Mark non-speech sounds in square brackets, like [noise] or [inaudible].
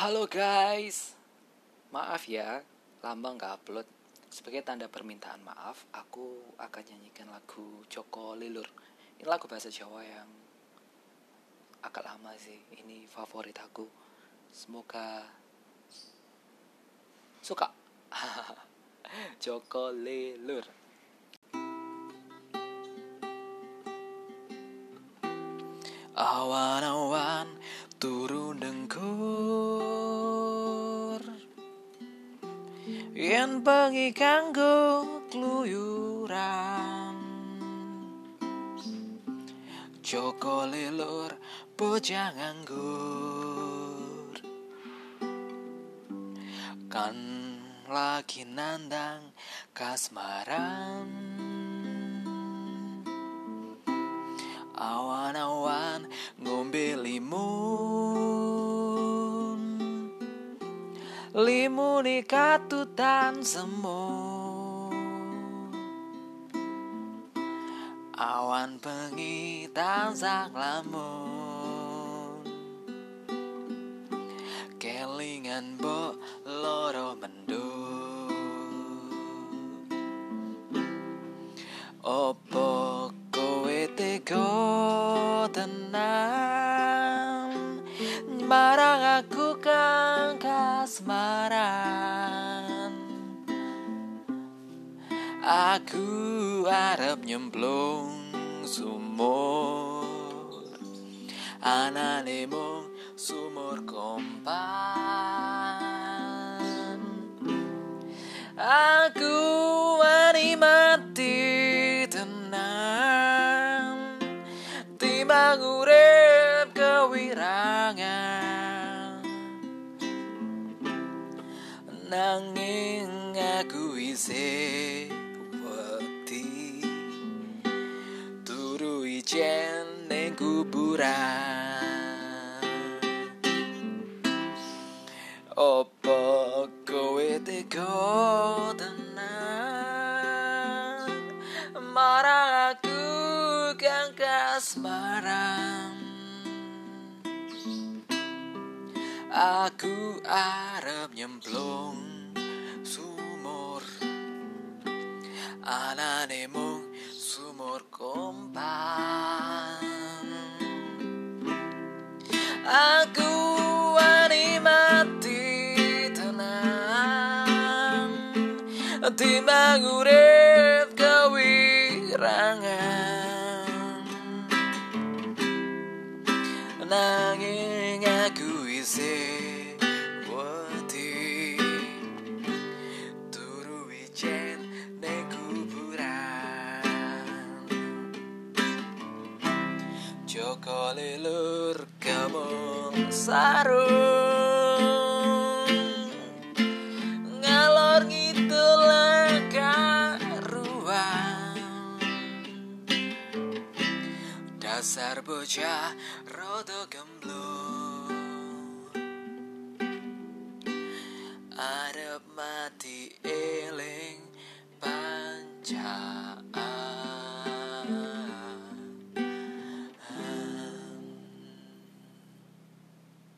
Halo guys, maaf ya, lama nggak upload. Sebagai tanda permintaan maaf, aku akan nyanyikan lagu Joko Lilur. Ini lagu bahasa Jawa yang agak lama sih. Ini favorit aku. Semoga suka. [laughs] Joko Lilur. Awan-awan turun dengkur Yen bengi kanggo kluyuran. Joko lelur bocah nganggur. Kan lagi nandang kasmaran. Awan-awan Limuni katutan semut Awan bengi tansah lamun Kelingan bo loro mendut Opo kowe tega tenan kasmaran Aku arep nyemplung sumur. Anane mung sumur kompan. Aku wani mati tenang. Timbang urip kewirangan Nanging aku isih wedi Turu ijen ning kuburan. Opo kowe tega tenan Marang aku kang kasmaran Aku arep nyemplung sumur. Anane mung sumur kompan Aku wani mati tenang. Timbang urip kewirangan. Nanging aku Joko lelur sarung. Ngalor ngidul karuan. Dasar bocah rodo gemblung Arep